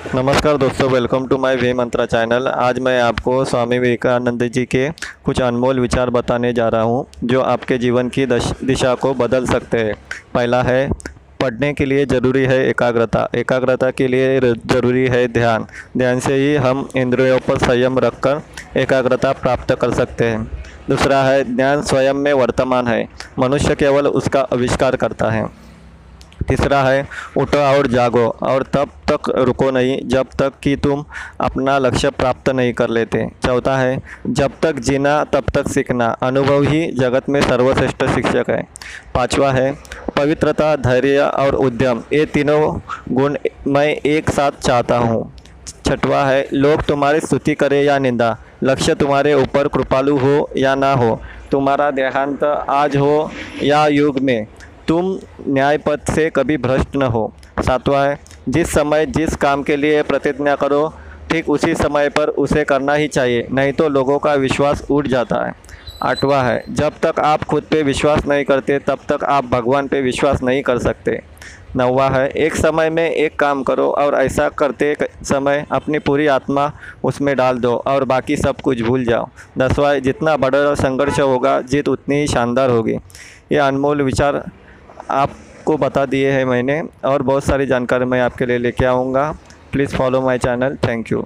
नमस्कार दोस्तों welcome to my way Mantra channel आज मैं आपको स्वामी विवेकानंद जी के कुछ अनमोल विचार बताने जा रहा हूँ जो आपके जीवन की दश, को बदल सकते हैं। पहला है पढ़ने के लिए ज़रूरी है एकाग्रता। एकाग्रता के लिए ज़रूरी है ध्यान। ध्यान से ही हम इंद्रियों पर संयम रखकर एकाग्रता प्राप्त कर सकते हैं। दूसरा है ज्ञान स्वयं में वर्तमान है। मनुष्य केवल उसका आविष्कार करता है। तीसरा है, उठो और जागो, और तब तक रुको नहीं, जब तक कि तुम अपना लक्ष्य प्राप्त नहीं कर लेते। चौथा है, जब तक जीना, तब तक सीखना। अनुभव ही जगत में सर्वश्रेष्ठ शिक्षक है। पांचवा है, पवित्रता, धैर्य और उद्यम। ये तीनों गुण मैं एक साथ चाहता हूँ। छठवा है, लोग तुम्हारी स्तुति करें या निंदा। लक्ष्य तुम्हारे ऊपर कृपालु हो या ना हो। तुम्हारा देहांत आज हो या युग में। तुम न्याय पथ से कभी भ्रष्ट न हो। सातवां है, जिस समय जिस काम के लिए प्रतिज्ञा करो, ठीक उसी समय पर उसे करना ही चाहिए, नहीं तो लोगों का विश्वास उठ जाता है। आठवां है, जब तक आप खुद पे विश्वास नहीं करते, तब तक आप भगवान पे विश्वास नहीं कर सकते। नौवा है, एक समय में एक काम करो और ऐसा करते समय अपनी पूरी आत्मा उसमें डाल दो और बाकी सब कुछ भूल जाओ। दसवा जितना बड़ा संघर्ष होगा, जीत उतनी ही शानदार होगी। ये अनमोल विचार आपको बता दिए हैं मैंने और बहुत सारी जानकारी मैं आपके लिए लेके आऊँगा। Please follow my channel thank you